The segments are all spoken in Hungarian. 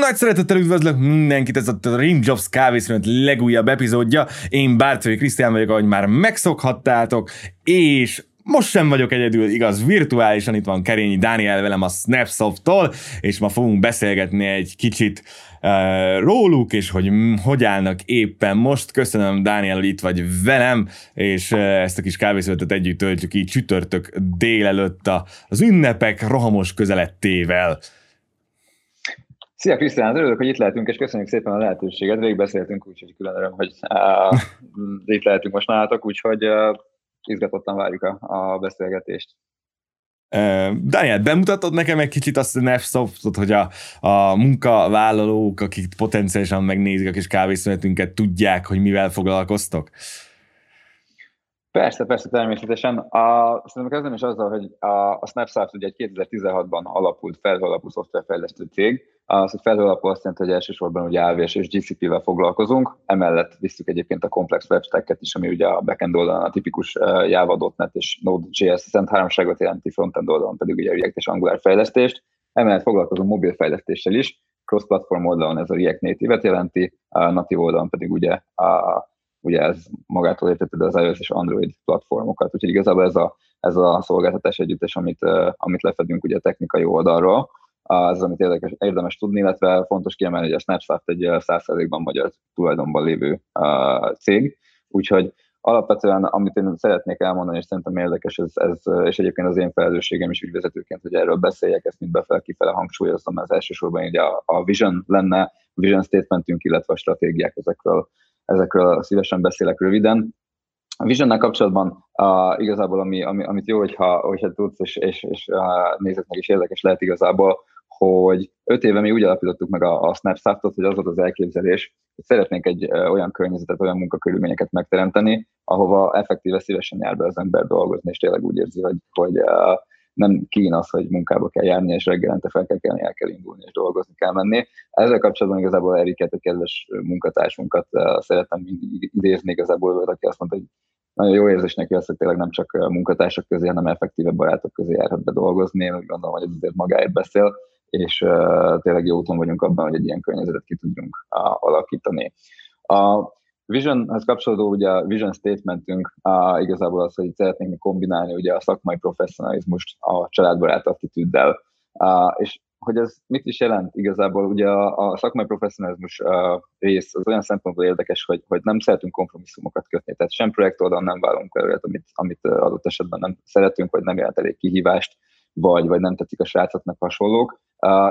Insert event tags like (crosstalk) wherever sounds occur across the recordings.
Nagy szeretettel üdvözlök mindenkit, ez a Dream Jobs kávészünet legújabb epizódja. Én Bárcai Krisztián vagyok, ahogy már megszokhattátok, és most sem vagyok egyedül, igaz, virtuálisan itt van Kerényi Dániel velem a Snapsoft-tól, és ma fogunk beszélgetni egy kicsit uh, róluk, és hogy hogy állnak éppen most. Köszönöm, Dániel, hogy itt vagy velem, és uh, ezt a kis kávészületet együtt töltjük így csütörtök délelőtt az ünnepek rohamos közelettével. Szia Krisztián, örülök, hogy itt lehetünk, és köszönjük szépen a lehetőséget. Végig beszéltünk, úgyhogy külön öröm, hogy uh, (laughs) itt lehetünk most nálatok, úgyhogy uh, izgatottan várjuk a, a beszélgetést. Uh, Daniel, bemutatod nekem egy kicsit azt a Nefsoftot, hogy a, a munkavállalók, akik potenciálisan megnézik a kis kávészünetünket, tudják, hogy mivel foglalkoztok? Persze, persze, természetesen. A, szerintem kezdem is azzal, hogy a, a Snapsoft ugye egy 2016-ban alapult felhőalapú szoftverfejlesztő cég. Az, hogy felhőalapú azt jelenti, hogy elsősorban ugye AWS és GCP-vel foglalkozunk, emellett visszük egyébként a komplex webstack is, ami ugye a backend oldalon a tipikus Java.NET és Node.js szent háromságot jelenti, frontend oldalon pedig ugye React és Angular fejlesztést. Emellett foglalkozunk mobil fejlesztéssel is, cross-platform oldalon ez a React Native-et jelenti, a natív oldalon pedig ugye a ugye ez magától értetted az iOS és Android platformokat, úgyhogy igazából ez a, ez a szolgáltatás együttes, amit, amit lefedünk ugye a technikai oldalról, az, amit érdekes, érdemes tudni, illetve fontos kiemelni, hogy a Snapchat egy 100%-ban magyar tulajdonban lévő cég, úgyhogy alapvetően, amit én szeretnék elmondani, és szerintem érdekes, ez, ez, és egyébként az én felelősségem is ügyvezetőként, hogy erről beszéljek, ezt mind befele kifele hangsúlyozom, az elsősorban ugye a, a vision lenne, vision statementünk, illetve a stratégiák ezekről ezekről szívesen beszélek röviden. A Visionnel kapcsolatban uh, igazából, ami, ami, amit jó, hogyha, hogyha tudsz, és, és, és uh, nézek meg is érdekes lehet igazából, hogy öt éve mi úgy alapítottuk meg a, a Snapsoftot, hogy az volt az elképzelés, hogy szeretnénk egy olyan környezetet, olyan munkakörülményeket megteremteni, ahova effektíve szívesen jár be az ember dolgozni, és tényleg úgy érzi, hogy, hogy nem kín az, hogy munkába kell járni, és reggelente fel kell kelni, el kell indulni, és dolgozni kell menni. Ezzel kapcsolatban igazából Eriket, a kedves munkatársunkat szeretem mindig idézni, igazából volt, aki azt mondta, hogy nagyon jó érzés neki az, hogy tényleg nem csak munkatársak közé, hanem effektíve barátok közé járhat be dolgozni. Én úgy gondolom, hogy ez azért magáért beszél, és uh, tényleg jó úton vagyunk abban, hogy egy ilyen környezetet ki tudjunk uh, alakítani. A Visionhez kapcsolódó ugye a vision statementünk uh, igazából az, hogy szeretnénk kombinálni ugye a szakmai professzionalizmust a családbarát attitűddel. Uh, és hogy ez mit is jelent igazából, ugye a, a szakmai professzionalizmus uh, rész az olyan szempontból érdekes, hogy, hogy nem szeretünk kompromisszumokat kötni, tehát sem projekt oldalon nem válunk el olyat, amit, amit adott esetben nem szeretünk, vagy nem jelent elég kihívást, vagy, vagy nem tetszik a srácoknak hasonlók,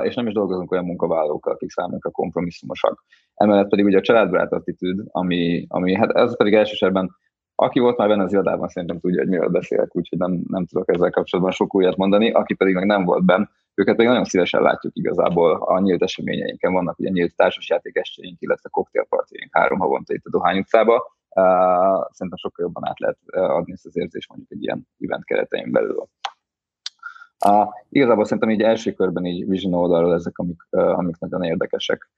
és nem is dolgozunk olyan munkavállalókkal, akik számunkra kompromisszumosak. Emellett pedig ugye a családbarát attitűd, ami, ami hát ez pedig elsősorban aki volt már benne az irodában, szerintem tudja, hogy miről beszélek, úgyhogy nem, nem tudok ezzel kapcsolatban sok újat mondani. Aki pedig meg nem volt benne, őket pedig nagyon szívesen látjuk igazából a nyílt eseményeinken. Vannak ugye nyílt társasjáték estjeink, illetve koktélpartjaink három havonta itt a Dohány utcába. Uh, szerintem sokkal jobban át lehet adni ezt az érzést mondjuk egy ilyen event keretein belül. Uh, igazából szerintem így első körben így vision oldalról ezek, amik, amik nagyon érdekesek.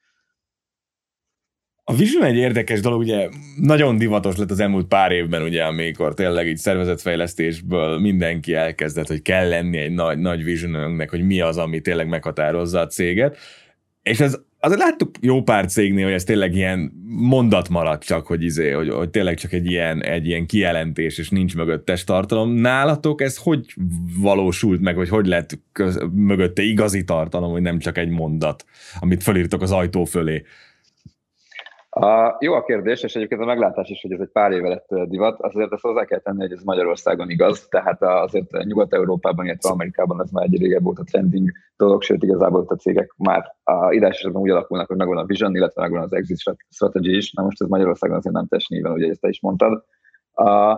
A Vision egy érdekes dolog, ugye nagyon divatos lett az elmúlt pár évben, ugye, amikor tényleg így szervezetfejlesztésből mindenki elkezdett, hogy kell lenni egy nagy, nagy visionönknek, hogy mi az, ami tényleg meghatározza a céget. És ez azért láttuk jó pár cégnél, hogy ez tényleg ilyen mondat maradt csak, hogy, izé, hogy, hogy tényleg csak egy ilyen, egy ilyen kijelentés, és nincs mögöttes tartalom. Nálatok ez hogy valósult meg, hogy hogy lett köz, mögötte igazi tartalom, hogy nem csak egy mondat, amit fölírtok az ajtó fölé? A, jó a kérdés, és egyébként a meglátás is, hogy ez egy pár éve lett divat, azért ezt hozzá kell tenni, hogy ez Magyarországon igaz, tehát azért Nyugat-Európában, illetve Amerikában ez már egy régebb a trending dolog, sőt igazából a cégek már a írás úgy alakulnak, hogy megvan a vision, illetve megvan az exit strategy is, na most ez Magyarországon azért nem teljesen nyilván, ugye ezt te is mondtad. A,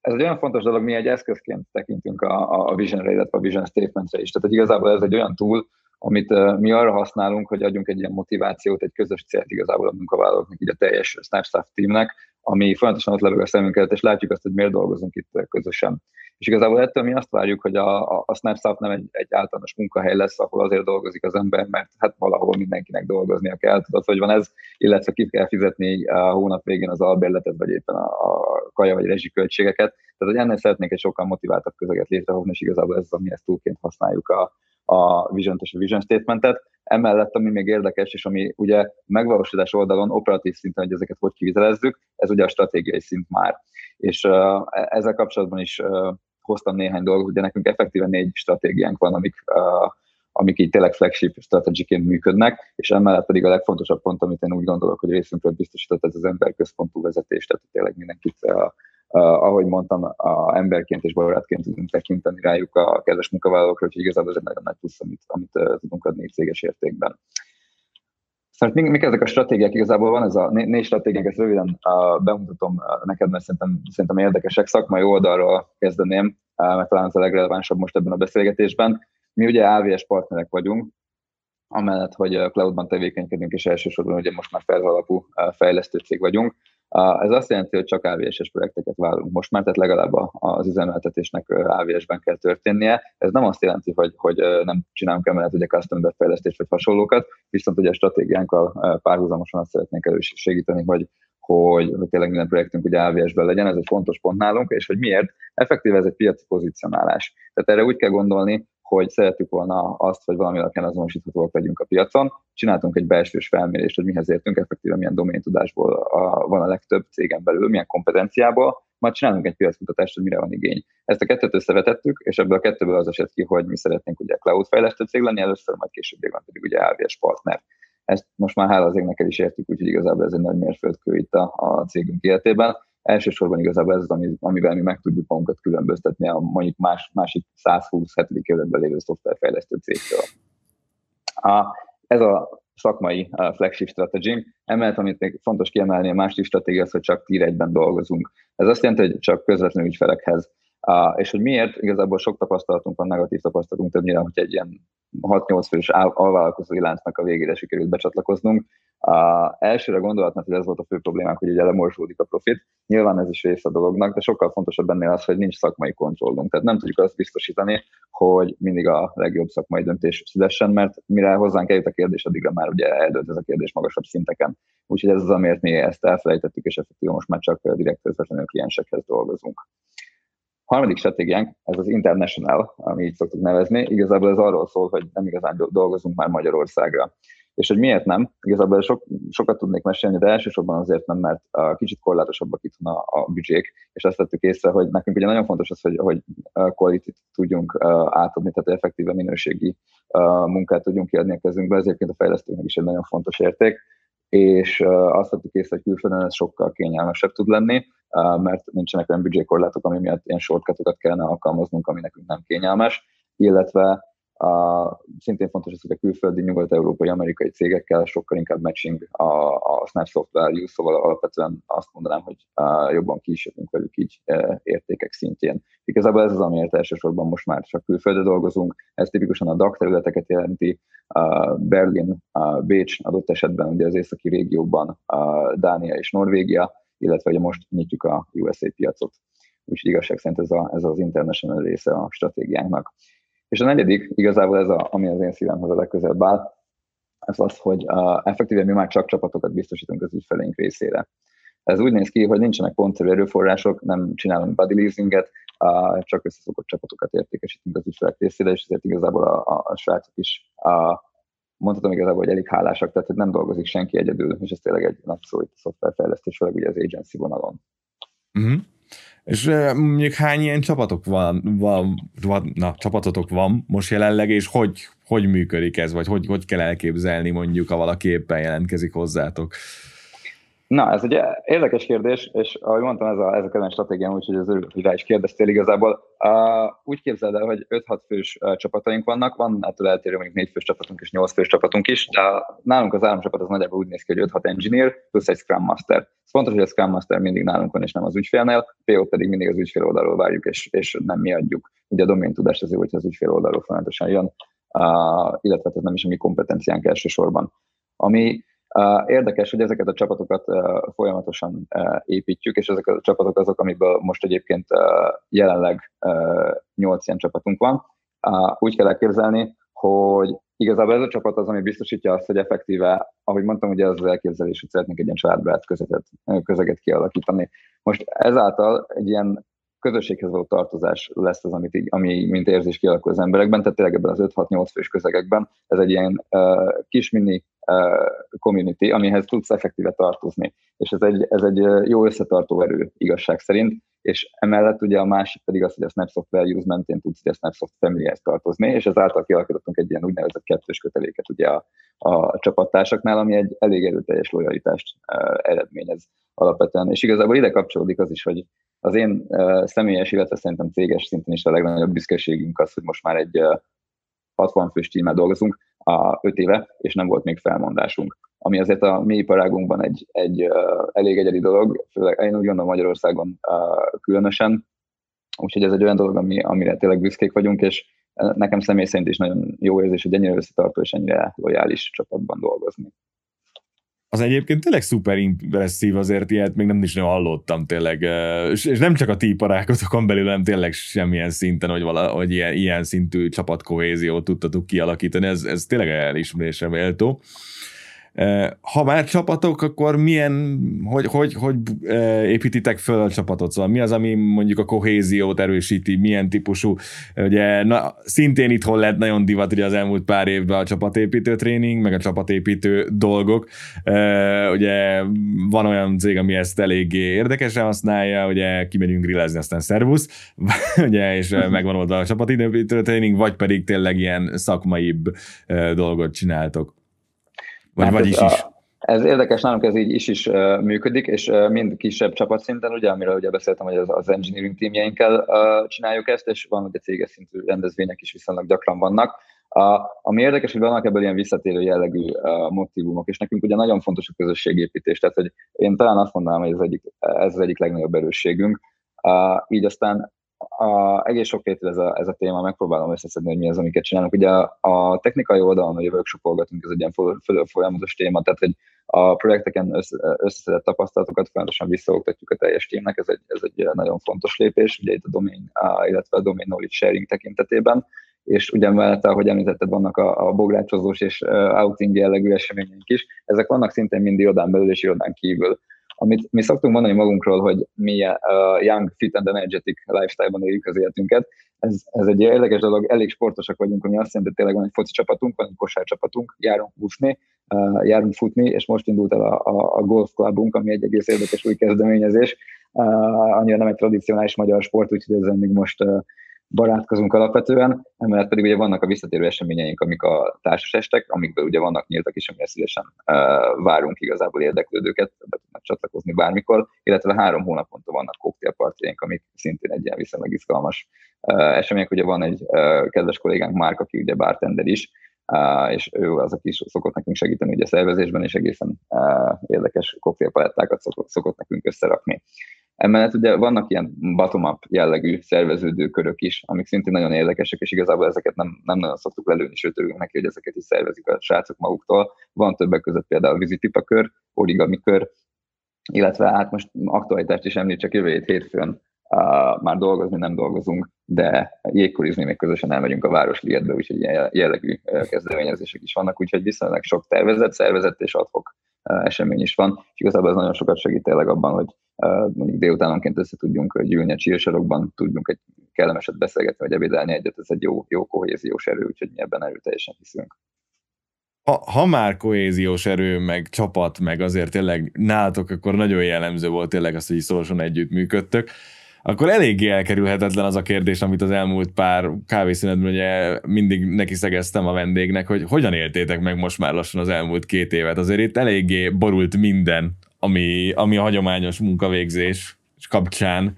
ez egy olyan fontos dolog, mi egy eszközként tekintünk a, a vision-re, illetve a vision statementre is. Tehát igazából ez egy olyan tool, amit mi arra használunk, hogy adjunk egy ilyen motivációt, egy közös célt igazából a munkavállalóknak, így a teljes Snapstaff teamnek, ami folyamatosan ott levő a szemünket, és látjuk azt, hogy miért dolgozunk itt közösen. És igazából ettől mi azt várjuk, hogy a, a, Snapstaff nem egy, egy általános munkahely lesz, ahol azért dolgozik az ember, mert hát valahol mindenkinek dolgoznia kell, tudod, hogy van ez, illetve ki kell fizetni a hónap végén az albérletet, vagy éppen a, a kaja vagy rezsiköltségeket. Tehát, hogy ennél szeretnénk egy sokkal motiváltabb közeget létrehozni, és igazából ez az, ami ezt túlként használjuk a, a vision és a vision statementet. Emellett, ami még érdekes, és ami ugye megvalósítás oldalon operatív szinten, hogy ezeket hogy kivitelezzük, ez ugye a stratégiai szint már. És uh, ezzel kapcsolatban is uh, hoztam néhány dolgot, ugye nekünk effektíven négy stratégiánk van, amik uh, amik így tényleg flagship strategiként működnek, és emellett pedig a legfontosabb pont, amit én úgy gondolok, hogy részünkről biztosított ez az emberközpontú vezetés, tehát tényleg mindenkit, uh, ahogy mondtam, a emberként és barátként tudunk tekinteni rájuk a kedves munkavállalókra, hogy igazából ez egy nagyon nagy plusz, amit, amit uh, tudunk adni céges értékben. Szóval mik, mik ezek a stratégiák? Igazából van ez a négy stratégiák, ezt röviden uh, bemutatom uh, neked, mert szerintem, szerintem érdekesek. Szakmai oldalról kezdeném, uh, mert talán ez a legrelevánsabb most ebben a beszélgetésben. Mi ugye AVS partnerek vagyunk, amellett, hogy cloudban tevékenykedünk, és elsősorban ugye most már felhalapú fejlesztő cég vagyunk. Ez azt jelenti, hogy csak AVS-es projekteket vállalunk most már, tehát legalább az üzemeltetésnek AVS-ben kell történnie. Ez nem azt jelenti, hogy, hogy nem csinálunk emellett ugye custom fejlesztést vagy hasonlókat, viszont ugye a stratégiánkkal párhuzamosan azt szeretnénk elősegíteni, hogy hogy, hogy tényleg minden projektünk ugye AVS-ben legyen, ez egy fontos pont nálunk, és hogy miért? Effektíve ez egy piaci pozícionálás. Tehát erre úgy kell gondolni, hogy szerettük volna azt, hogy valami alapján azonosíthatóak legyünk a piacon. Csináltunk egy belsős felmérést, hogy mihez értünk, effektíven milyen doméntudásból a, van a legtöbb cégen belül, milyen kompetenciából, majd csinálunk egy piackutatást, hogy mire van igény. Ezt a kettőt összevetettük, és ebből a kettőből az esett ki, hogy mi szeretnénk ugye cloud fejlesztő cég lenni, először majd később pedig ugye AWS partner. Ezt most már hála az égnek el is értük, úgyhogy igazából ez egy nagy mérföldkő itt a, a cégünk életében elsősorban igazából ez az, ami, amivel mi meg tudjuk magunkat különböztetni a mondjuk más, másik 127. évletben lévő szoftverfejlesztő cégtől. A, ez a szakmai flagship strategy. Emellett, amit még fontos kiemelni, a másik stratégia az, hogy csak tier egyben dolgozunk. Ez azt jelenti, hogy csak közvetlenül ügyfelekhez és hogy miért? Igazából sok tapasztalatunk van, negatív tapasztalatunk többnyire, hogy egy ilyen 6-8 fős alvállalkozói láncnak a végére sikerült becsatlakoznunk. Uh, elsőre gondolatnak, hogy ez volt a fő problémánk, hogy ugye lemorzsódik a profit. Nyilván ez is része a dolognak, de sokkal fontosabb ennél az, hogy nincs szakmai kontrollunk. Tehát nem tudjuk azt biztosítani, hogy mindig a legjobb szakmai döntés szülessen, mert mire hozzánk eljut a kérdés, addigra már ugye eldőlt ez a kérdés magasabb szinteken. Úgyhogy ez az, amiért mi ezt elfelejtettük, és effektív most már csak direkt közvetlenül kliensekhez dolgozunk. Harmadik stratégiánk, ez az international, ami így szoktuk nevezni. Igazából ez arról szól, hogy nem igazán dolgozunk már Magyarországra. És hogy miért nem? Igazából sok, sokat tudnék mesélni, de elsősorban azért nem, mert uh, kicsit korlátosabbak itt a, a büdzsék, és azt tettük észre, hogy nekünk ugye nagyon fontos az, hogy, hogy quality tudjunk átadni, tehát effektíve minőségi munkát tudjunk kiadni a kezünkbe, ezért a fejlesztőknek is egy nagyon fontos érték és azt vettük észre, hogy külföldön ez sokkal kényelmesebb tud lenni, mert nincsenek olyan büdzsékorlátok, ami miatt ilyen shortcutokat kellene alkalmaznunk, ami nekünk nem kényelmes, illetve a, szintén fontos az, hogy a külföldi, nyugat-európai, amerikai cégekkel sokkal inkább matching a, a Snap Software value, szóval alapvetően azt mondanám, hogy a, jobban is velük így e, értékek szintjén. Igazából ez az, amiért elsősorban most már csak külföldre dolgozunk, ez tipikusan a DAC területeket jelenti, a Berlin, a Bécs adott esetben ugye az északi régióban, a Dánia és Norvégia, illetve ugye most nyitjuk a USA piacot. Úgyhogy igazság szerint ez, a, ez az international része a stratégiánknak. És a negyedik, igazából ez, a, ami az én szívemhez a legközelebb áll, ez az, hogy uh, effektíven mi már csak csapatokat biztosítunk az ügyfeleink részére. Ez úgy néz ki, hogy nincsenek pontszerű erőforrások, nem csinálunk body leasinget, csak összeszokott csapatokat értékesítünk az ügyfelek részére, és ezért igazából a, a, a srácok is uh, mondhatom igazából, hogy elég hálásak, tehát hogy nem dolgozik senki egyedül, és ez tényleg egy nagy szó itt a szoftverfejlesztés, főleg ugye az agency vonalon. Uh-huh. És mondjuk hány ilyen csapatok van, van, van, na, csapatotok van most jelenleg, és hogy, hogy működik ez, vagy hogy, hogy kell elképzelni mondjuk, ha valaki éppen jelentkezik hozzátok? Na, ez egy érdekes kérdés, és ahogy mondtam, ez a, ez a kedvenc stratégiám, úgyhogy az örülök, hogy rá is kérdeztél igazából. Uh, úgy képzeld el, hogy 5-6 fős uh, csapataink vannak, van ettől eltérő mondjuk 4 fős csapatunk és 8 fős csapatunk is, de nálunk az államcsapat az nagyjából úgy néz ki, hogy 5-6 engineer plusz egy Scrum Master. Ez fontos, hogy a Scrum Master mindig nálunk van, és nem az ügyfélnél, PO pedig mindig az ügyfél oldalról várjuk, és, és nem mi adjuk. Ugye a domain tudás azért, hogyha az ügyfél oldalról folyamatosan jön, uh, illetve ez nem is a mi kompetenciánk elsősorban. Ami Érdekes, hogy ezeket a csapatokat folyamatosan építjük, és ezek a csapatok azok, amiből most egyébként jelenleg 8 ilyen csapatunk van. Úgy kell elképzelni, hogy igazából ez a csapat az, ami biztosítja azt, hogy effektíve, ahogy mondtam, ugye az, az elképzelés, hogy szeretnénk egy ilyen családbarát közeget, közeget kialakítani. Most ezáltal egy ilyen közösséghez való tartozás lesz az, amit így, ami mint érzés kialakul az emberekben, tehát tényleg ebben az 5-6-8 fős közegekben ez egy ilyen uh, kis mini community, amihez tudsz effektíve tartozni. És ez egy, ez egy jó összetartó erő igazság szerint, és emellett ugye a másik pedig az, hogy a Snapsoft Values mentén tudsz a Snapsoft Family-hez tartozni, és ezáltal kialakítottunk egy ilyen úgynevezett kettős köteléket ugye a, a csapattársaknál, ami egy elég erőteljes lojalitást uh, eredményez alapvetően. És igazából ide kapcsolódik az is, hogy az én uh, személyes, illetve szerintem céges szinten is a legnagyobb büszkeségünk az, hogy most már egy uh, 60 fős tímmel dolgozunk a 5 éve, és nem volt még felmondásunk. Ami azért a mi iparágunkban egy, egy uh, elég egyedi dolog, főleg én úgy gondolom Magyarországon uh, különösen, úgyhogy ez egy olyan dolog, ami, amire tényleg büszkék vagyunk, és nekem személy szerint is nagyon jó érzés, hogy ennyire összetartó és ennyire lojális csapatban dolgozni az egyébként tényleg szuper impresszív, azért ilyet még nem is nagyon hallottam tényleg, és, nem csak a ti parákotokon belül, hanem tényleg semmilyen szinten, hogy, vala, hogy ilyen, ilyen szintű csapatkohéziót tudtatok kialakítani, ez, ez tényleg elismerésre méltó. Ha már csapatok, akkor milyen, hogy, hogy, hogy építitek föl a csapatot? Szóval mi az, ami mondjuk a kohéziót erősíti, milyen típusú, ugye na, szintén itthon lett nagyon divat ugye az elmúlt pár évben a csapatépítő tréning, meg a csapatépítő dolgok. Ugye van olyan cég, ami ezt eléggé érdekesen használja, ugye kimegyünk grillezni, aztán szervusz, (laughs) ugye, és megvan oda a csapatépítő tréning, vagy pedig tényleg ilyen szakmaibb dolgot csináltok. Vagy, hát vagyis is. A, ez érdekes, nálunk ez így is is uh, működik, és uh, mind kisebb csapatszinten, ugye, amiről ugye beszéltem, hogy az, az engineering teamjeinkkel uh, csináljuk ezt, és van ugye céges szintű rendezvények is viszonylag gyakran vannak. Uh, ami érdekes, hogy vannak ebből ilyen visszatérő jellegű uh, motivumok, és nekünk ugye nagyon fontos a közösségépítés, tehát hogy én talán azt mondanám, hogy ez, egyik, ez az egyik legnagyobb erősségünk. Uh, így aztán a, egész sok héttel ez a, ez a téma, megpróbálom összeszedni, hogy mi az, amiket csinálunk. Ugye a, a technikai oldalon, hogy workshopolgatunk, ez egy ilyen folyamatos téma, tehát hogy a projekteken össze, összeszedett tapasztalatokat folyamatosan visszaoktatjuk a teljes témnek, ez egy, ez egy nagyon fontos lépés, ugye itt a domain, illetve a domain knowledge sharing tekintetében, és ugye mellett, ahogy említetted, vannak a, a bográcsozós és outing jellegű eseményeink is, ezek vannak szintén mind irodán belül és irodán kívül amit mi szoktunk mondani magunkról, hogy mi a young, fit and energetic lifestyle-ban éljük az életünket. Ez, ez egy érdekes dolog, elég sportosak vagyunk, ami azt jelenti, hogy tényleg van egy foci csapatunk, van egy kosárcsapatunk, járunk úszni, uh, járunk futni, és most indult el a, a, a golf clubunk, ami egy egész érdekes új kezdeményezés. Uh, annyira nem egy tradicionális magyar sport, úgyhogy ezzel még most uh, barátkozunk alapvetően, emellett pedig ugye vannak a visszatérő eseményeink, amik a társas estek, amikből ugye vannak nyíltak is, amire szívesen uh, várunk igazából érdeklődőket, be tudnak csatlakozni bármikor, illetve három hónaponta vannak koktélpartjaink, amik szintén egy ilyen viszonylag izgalmas uh, események. Ugye van egy uh, kedves kollégánk Márk, aki ugye bartender is, Uh, és ő az, aki is szokott nekünk segíteni ugye a szervezésben, és egészen uh, érdekes koktélpalettákat szokott, szokott nekünk összerakni. Emellett ugye vannak ilyen bottom-up jellegű szerveződő körök is, amik szintén nagyon érdekesek, és igazából ezeket nem, nem nagyon szoktuk lelőni, sőt örülünk neki, hogy ezeket is szervezik a srácok maguktól. Van többek között például a vizitipa kör, origami kör, illetve hát most aktualitást is említsek, jövő hét hétfőn uh, már dolgozni nem dolgozunk, de jégkorizni még közösen elmegyünk a Városligetbe, úgyhogy ilyen jellegű kezdeményezések is vannak, úgyhogy viszonylag sok tervezett, szervezett és adhok esemény is van, és igazából ez nagyon sokat segít tényleg abban, hogy mondjuk délutánonként össze tudjunk gyűlni a csírsarokban, tudjunk egy kellemeset beszélgetni, vagy ebédelni egyet, ez egy jó, jó kohéziós erő, úgyhogy mi ebben erőteljesen hiszünk. Ha, ha már kohéziós erő, meg csapat, meg azért tényleg nálatok, akkor nagyon jellemző volt tényleg az, hogy szorosan együtt működtök akkor eléggé elkerülhetetlen az a kérdés, amit az elmúlt pár kávészünetben ugye mindig neki szegeztem a vendégnek, hogy hogyan éltétek meg most már lassan az elmúlt két évet. Azért itt eléggé borult minden, ami, ami a hagyományos munkavégzés kapcsán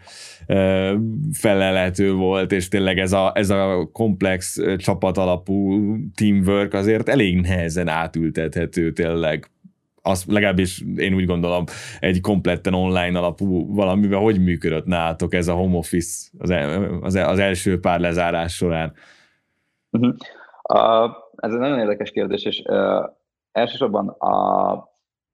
felelhető volt, és tényleg ez a, ez a komplex csapat alapú teamwork azért elég nehezen átültethető tényleg az legalábbis én úgy gondolom, egy kompletten online alapú valamiben hogy működött nálatok ez a home office az, el, az, el, az első pár lezárás során? Uh-huh. Uh, ez egy nagyon érdekes kérdés, és uh, elsősorban a,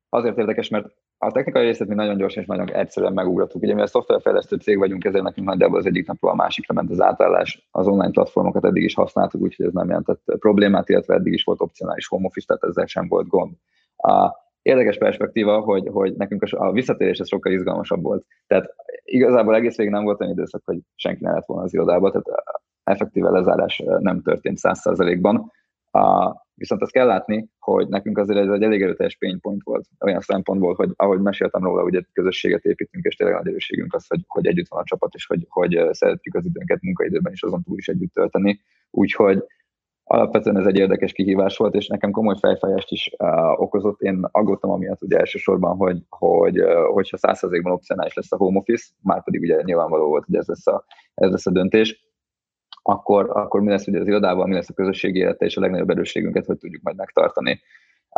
azért érdekes, mert a technikai részét mi nagyon gyorsan és nagyon egyszerűen megugrottuk. Ugye mi a szoftverfejlesztő cég vagyunk, ezért nekünk nagyjából az egyik napról a másikra ment az átállás. Az online platformokat eddig is használtuk, úgyhogy ez nem jelentett problémát, illetve eddig is volt opcionális home office, tehát ezzel sem volt gond. Uh, érdekes perspektíva, hogy, hogy nekünk a visszatérés ez sokkal izgalmasabb volt. Tehát igazából egész végig nem volt olyan időszak, hogy senki ne lett volna az irodába, tehát effektíve lezárás nem történt száz százalékban. Viszont azt kell látni, hogy nekünk azért ez egy elég erőteljes pont volt olyan szempontból, hogy ahogy meséltem róla, hogy egy közösséget építünk, és tényleg nagy erősségünk az, hogy, hogy együtt van a csapat, és hogy, hogy szeretjük az időnket munkaidőben is azon túl is együtt tölteni. Úgyhogy alapvetően ez egy érdekes kihívás volt, és nekem komoly fejfájást is uh, okozott. Én aggódtam amiatt ugye elsősorban, hogy, hogy uh, hogyha százszerzékban opcionális lesz a home office, már pedig ugye nyilvánvaló volt, hogy ez lesz a, ez lesz a döntés, akkor, akkor mi lesz ugye az irodában, mi lesz a közösségi élete, és a legnagyobb erősségünket hogy tudjuk majd megtartani.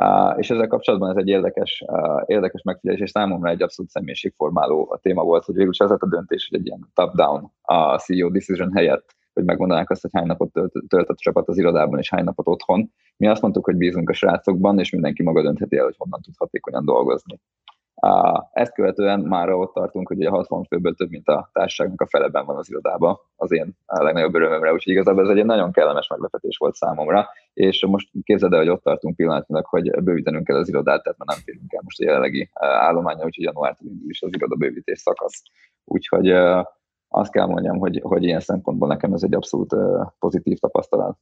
Uh, és ezzel kapcsolatban ez egy érdekes, uh, érdekes megfigyelés, és számomra egy abszolút személyiségformáló a téma volt, hogy végül is az a döntés, hogy egy ilyen top-down a CEO decision helyett hogy megmondanák azt, hogy hány napot töltött a csapat az irodában, és hány napot otthon. Mi azt mondtuk, hogy bízunk a srácokban, és mindenki maga döntheti el, hogy honnan tud hatékonyan dolgozni. Ezt követően már ott tartunk, hogy a 60 főből több, mint a társaságnak a feleben van az irodában, az én legnagyobb örömömre, úgyhogy igazából ez egy nagyon kellemes meglepetés volt számomra, és most képzeld el, hogy ott tartunk pillanatnyilag, hogy bővítenünk kell az irodát, tehát már nem férünk el most a jelenlegi állománya, úgyhogy januártól indul is az iroda bővítés szakasz. Úgyhogy azt kell mondjam, hogy, hogy ilyen szempontból nekem ez egy abszolút pozitív tapasztalat.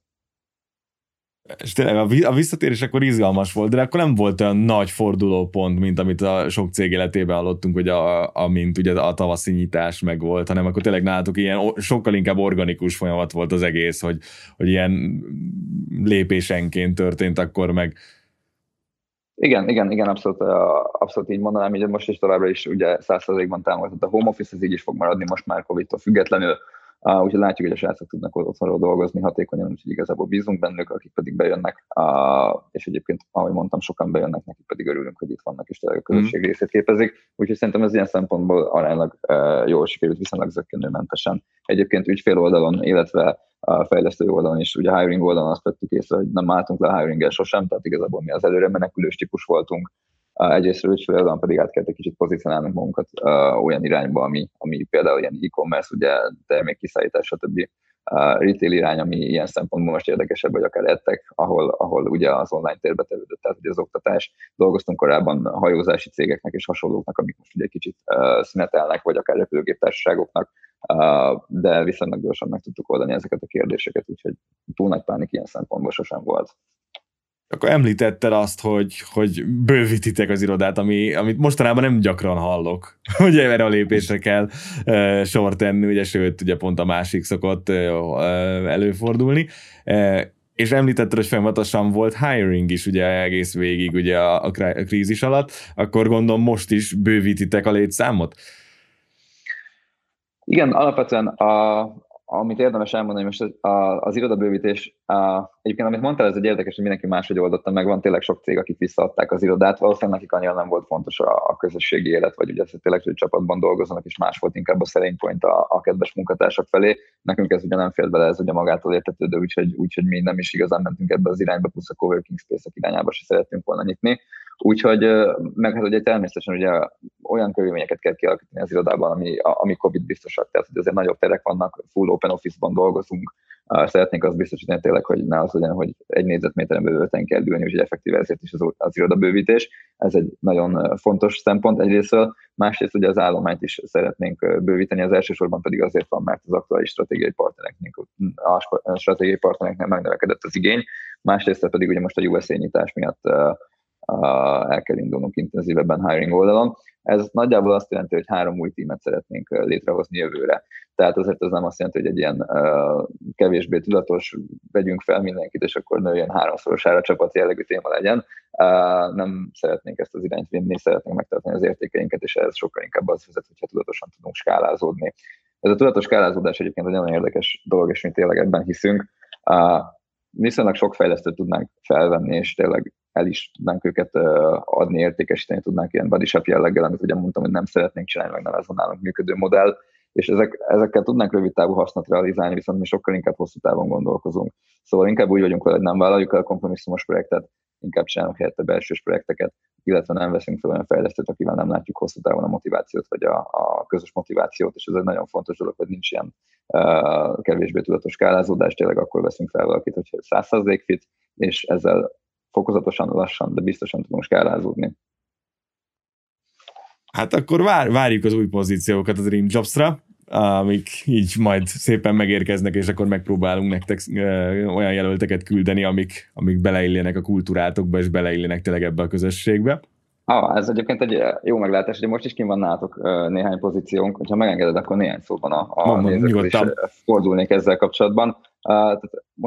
És tényleg a visszatérés akkor izgalmas volt, de akkor nem volt olyan nagy fordulópont, mint amit a sok cég életében hallottunk, hogy a, amint ugye a tavaszi nyitás meg volt, hanem akkor tényleg nálatok ilyen sokkal inkább organikus folyamat volt az egész, hogy, hogy ilyen lépésenként történt akkor meg igen, igen, igen, abszolút, abszolút így mondanám, hogy most is továbbra is ugye 100%-ban támogatott a home office, ez így is fog maradni most már Covid-tól függetlenül. Uh, úgyhogy látjuk, hogy a srácok tudnak otthonról dolgozni hatékonyan, úgyhogy igazából bízunk bennük, akik pedig bejönnek, uh, és egyébként, ahogy mondtam, sokan bejönnek, nekik pedig örülünk, hogy itt vannak, és tényleg a közösség mm. részét képezik. Úgyhogy szerintem ez ilyen szempontból aránylag uh, jól sikerült, viszonylag zökkenőmentesen. Egyébként ügyfél oldalon, illetve a fejlesztő oldalon is, ugye a hiring oldalon azt vettük észre, hogy nem álltunk le a hiring sosem, tehát igazából mi az előre menekülős típus voltunk, Egyrészt ügyfélben pedig át kellett egy kicsit pozícionálnunk magunkat uh, olyan irányba, ami, ami például ilyen e-commerce, ugye termékkiszállítás, stb. Uh, retail irány, ami ilyen szempontból most érdekesebb, vagy akár ettek, ahol, ahol ugye az online térbe tevődött, tehát ugye az oktatás. Dolgoztunk korábban hajózási cégeknek és hasonlóknak, amik most ugye kicsit uh, szünetelnek, vagy akár repülőgéptársaságoknak, uh, de viszonylag gyorsan meg tudtuk oldani ezeket a kérdéseket, úgyhogy túl nagy pánik ilyen szempontból sosem volt akkor említetted azt, hogy, hogy bővítitek az irodát, ami, amit mostanában nem gyakran hallok, (laughs) hogy erre a lépésre kell e, sor tenni, ugye, sőt, ugye pont a másik szokott e, előfordulni. E, és említetted, hogy folyamatosan volt hiring is ugye egész végig ugye a, a krízis alatt, akkor gondolom most is bővítitek a létszámot? Igen, alapvetően a, amit érdemes elmondani, most az, az irodabővítés, a, egyébként amit mondtál, ez egy érdekes, hogy mindenki máshogy oldotta meg, van tényleg sok cég, akik visszaadták az irodát, valószínűleg nekik annyira nem volt fontos a, a közösségi élet, vagy ugye tényleg, hogy csapatban dolgoznak, és más volt inkább a selling point a, a kedves munkatársak felé. Nekünk ez ugye nem félt bele, ez ugye magától értetődő, úgyhogy, úgyhogy mi nem is igazán mentünk ebbe az irányba, plusz a coworking space-ek irányába se szerettünk volna nyitni. Úgyhogy, meg hát ugye természetesen ugye olyan körülményeket kell kialakítani az irodában, ami, ami COVID biztosak, tehát hogy azért nagyobb terek vannak, full open office-ban dolgozunk, szeretnénk azt biztosítani tényleg, hogy ne az legyen, hogy egy négyzetméteren belül öten kell ülni, úgyhogy effektíve ezért is az, az irodabővítés. Ez egy nagyon fontos szempont egyrészt, másrészt ugye az állományt is szeretnénk bővíteni, az elsősorban pedig azért van, mert az aktuális stratégiai partnereknek, a stratégiai partnereknek megnövekedett az igény, másrészt pedig ugye most a USA nyitás miatt el kell indulnunk intenzívebben hiring oldalon. Ez nagyjából azt jelenti, hogy három új tímet szeretnénk létrehozni jövőre. Tehát azért ez nem azt jelenti, hogy egy ilyen kevésbé tudatos, vegyünk fel mindenkit, és akkor nőjön háromszorosára csapat jellegű téma legyen. Nem szeretnénk ezt az irányt vinni, szeretnénk megtartani az értékeinket, és ez sokkal inkább az vezet, hogyha tudatosan tudunk skálázódni. Ez a tudatos skálázódás egyébként egy nagyon érdekes dolog, és mi tényleg ebben hiszünk. Viszonylag sok fejlesztőt tudnánk felvenni, és tényleg el is tudnánk őket adni, értékesíteni tudnánk ilyen body shop jelleggel, amit ugye mondtam, hogy nem szeretnénk csinálni, meg nem ez a nálunk működő modell, és ezek, ezekkel tudnánk rövid távú hasznot realizálni, viszont mi sokkal inkább hosszú távon gondolkozunk. Szóval inkább úgy vagyunk vele, hogy nem vállaljuk el a kompromisszumos projektet, inkább csinálunk helyette belsős projekteket, illetve nem veszünk fel olyan fejlesztőt, akivel nem látjuk hosszú távon a motivációt, vagy a, a közös motivációt, és ez egy nagyon fontos dolog, hogy nincs ilyen uh, kevésbé tudatos skálázódás, tényleg akkor veszünk fel valakit, hogyha 100% fit, és ezzel fokozatosan, lassan, de biztosan tudunk skálázódni. Hát akkor vár, várjuk az új pozíciókat a Dream Jobs-ra, amik így majd szépen megérkeznek, és akkor megpróbálunk nektek olyan jelölteket küldeni, amik, amik beleillenek a kultúrátokba, és beleillenek tényleg ebbe a közösségbe. Ah, ez egyébként egy jó meglátás, hogy most is kim van nálatok néhány pozíciónk, hogyha megengeded, akkor néhány szóban a, a nézőkről is fordulnék ezzel kapcsolatban. Tehát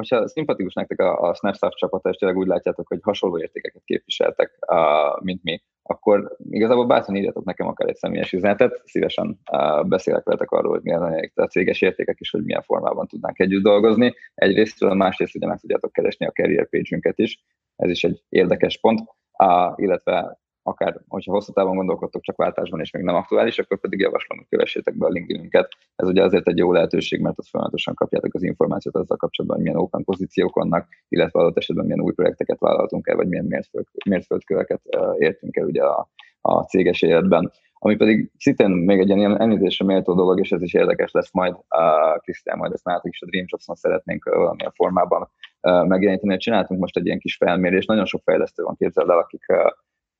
ha szimpatikus nektek a, a Snapchat csapata, és tényleg úgy látjátok, hogy hasonló értékeket képviseltek, uh, mint mi, akkor igazából bátran írjatok nekem akár egy személyes üzenetet, szívesen uh, beszélek veletek arról, hogy milyen a céges értékek, és hogy milyen formában tudnánk együtt dolgozni. Egyrészt, másrészt ugye meg tudjátok keresni a career page is, ez is egy érdekes pont, uh, illetve akár, hogyha hosszú távon gondolkodtok csak váltásban és még nem aktuális, akkor pedig javaslom, hogy kövessétek be a LinkedInünket. Ez ugye azért egy jó lehetőség, mert ott folyamatosan kapjátok az információt azzal kapcsolatban, hogy milyen open pozíciók vannak, illetve adott esetben milyen új projekteket vállaltunk el, vagy milyen mérföld, mérföldköveket értünk el ugye a, a céges életben. Ami pedig szintén még egy ilyen említésre méltó dolog, és ez is érdekes lesz majd, uh, Krisztián, majd ezt nálatok is a Dream Jobs-on szeretnénk valamilyen formában uh, megjeleníteni. Csináltunk most egy ilyen kis felmérést, nagyon sok fejlesztő van, képzeld el, akik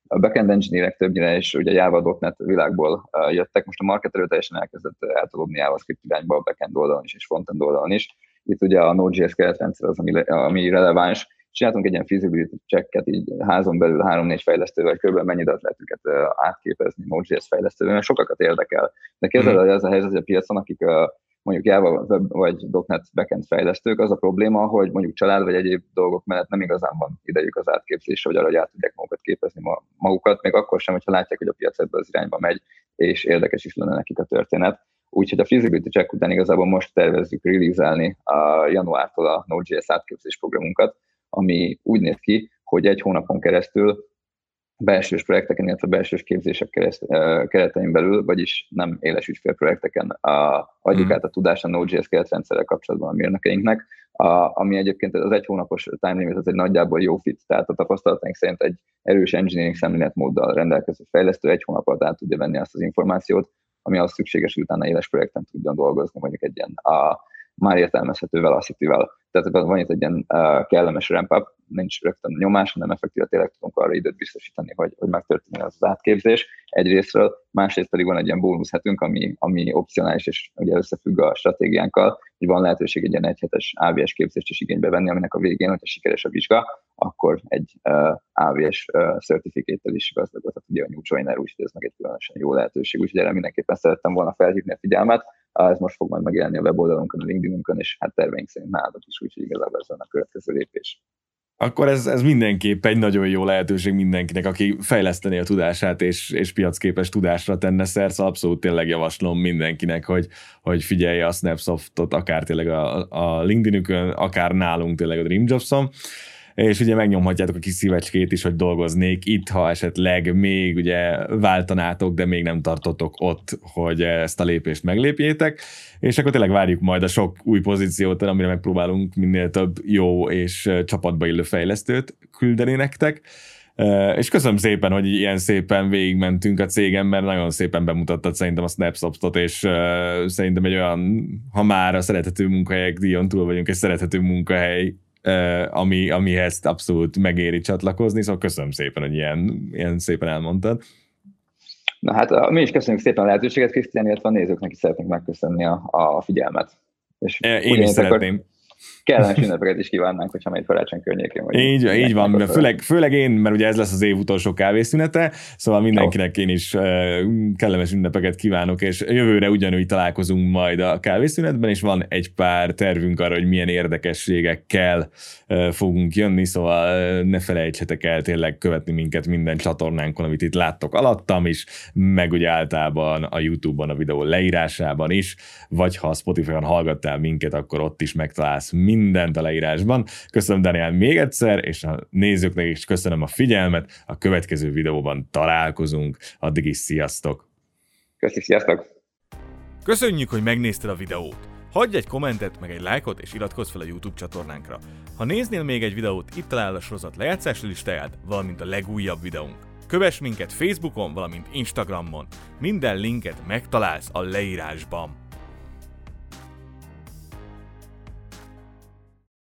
a backend engineerek többnyire is ugye Java.NET világból jöttek, most a marketerő teljesen elkezdett eltolódni JavaScript irányba a backend oldalon is és frontend oldalon is. Itt ugye a Node.js keretrendszer az, ami, ami releváns. Csináltunk egy ilyen feasibility checket így házon belül három-négy fejlesztővel, kb. mennyi időt lehet őket átképezni Node.js fejlesztővel, mert sokakat érdekel. De képzeld, hogy ez a helyzet, hogy a piacon, akik mondjuk Java web vagy .NET backend fejlesztők, az a probléma, hogy mondjuk család vagy egyéb dolgok mellett nem igazán van idejük az átképzésre, hogy arra, hogy át tudják magukat képezni magukat, még akkor sem, hogyha látják, hogy a piac ebből az irányba megy, és érdekes is lenne nekik a történet. Úgyhogy a feasibility check után igazából most tervezzük release a januártól a Node.js átképzés programunkat, ami úgy néz ki, hogy egy hónapon keresztül belsős projekteken, illetve belsős képzések kereszt, keretein belül, vagyis nem éles ügyfélprojekteken. A, adjuk mm. át a tudást a Node.js keretrendszerrel kapcsolatban a mérnökeinknek, a, ami egyébként az egy hónapos time limit az egy nagyjából jó fit, tehát a tapasztalataink szerint egy erős engineering szemléletmóddal rendelkező fejlesztő egy hónap alatt át tudja venni azt az információt, ami az szükséges, hogy utána éles projekten tudjon dolgozni, mondjuk egy ilyen a, már értelmezhető velocity-vel. Tehát van itt egy ilyen uh, kellemes ramp up, nincs rögtön nyomás, hanem effektíve tényleg tudunk arra időt biztosítani, hogy, hogy megtörténjen az, az átképzés egyrésztről, másrészt pedig van egy ilyen bónuszhetünk, ami, ami opcionális, és ugye összefügg a stratégiánkkal, hogy van lehetőség egy ilyen egyhetes AVS képzést is igénybe venni, aminek a végén, hogyha sikeres a vizsga, akkor egy uh, AVS uh, certificate is gazdagodhat ugye a New Joiner, úgyhogy ez meg egy különösen jó lehetőség, úgyhogy erre mindenképpen szerettem volna felhívni a figyelmet, ez most fog majd megjelenni a weboldalunkon, a LinkedInunkon, és hát terveink szerint nálatok is, úgyhogy igazából ez a következő lépés. Akkor ez, ez mindenképp egy nagyon jó lehetőség mindenkinek, aki fejleszteni a tudását és, és piacképes tudásra tenne szert, szóval abszolút tényleg javaslom mindenkinek, hogy, hogy figyelje a Snapsoftot, akár tényleg a, a LinkedInükön, akár nálunk tényleg a Dreamjobson és ugye megnyomhatjátok a kis szívecskét is, hogy dolgoznék itt, ha esetleg még ugye váltanátok, de még nem tartotok ott, hogy ezt a lépést meglépjétek, és akkor tényleg várjuk majd a sok új pozíciót, amire megpróbálunk minél több jó és csapatba illő fejlesztőt küldeni nektek. És köszönöm szépen, hogy ilyen szépen végigmentünk a cégem, mert nagyon szépen bemutattad szerintem a Snapsoftot, és szerintem egy olyan, ha már a szerethető munkahelyek díjon túl vagyunk, egy szerethető munkahely ami, amihez abszolút megéri csatlakozni, szóval köszönöm szépen, hogy ilyen, ilyen szépen elmondtad. Na hát mi is köszönjük szépen a lehetőséget, Krisztián, illetve a nézőknek is szeretnénk megköszönni a, a figyelmet. És Én is szeretném. Akkor kellemes ünnepeket is kívánnánk, hogyha majd karácsony környékén vagy. Így, így van, főleg, főleg én, mert ugye ez lesz az év utolsó kávészünete, szóval mindenkinek én is kellemes ünnepeket kívánok, és jövőre ugyanúgy találkozunk majd a kávészünetben, és van egy pár tervünk arra, hogy milyen érdekességekkel fogunk jönni, szóval ne felejtsetek el tényleg követni minket minden csatornánkon, amit itt láttok alattam is, meg ugye általában a YouTube-on a videó leírásában is, vagy ha a Spotify-on hallgattál minket, akkor ott is megtalálsz mindent a leírásban. Köszönöm Daniel még egyszer, és a nézőknek is köszönöm a figyelmet. A következő videóban találkozunk. Addig is sziasztok! Köszönjük, sziasztok! Köszönjük, hogy megnézted a videót! Hagyj egy kommentet, meg egy lájkot, és iratkozz fel a YouTube csatornánkra. Ha néznél még egy videót, itt találod a sorozat lejátszási listáját, valamint a legújabb videónk. Kövess minket Facebookon, valamint Instagramon. Minden linket megtalálsz a leírásban.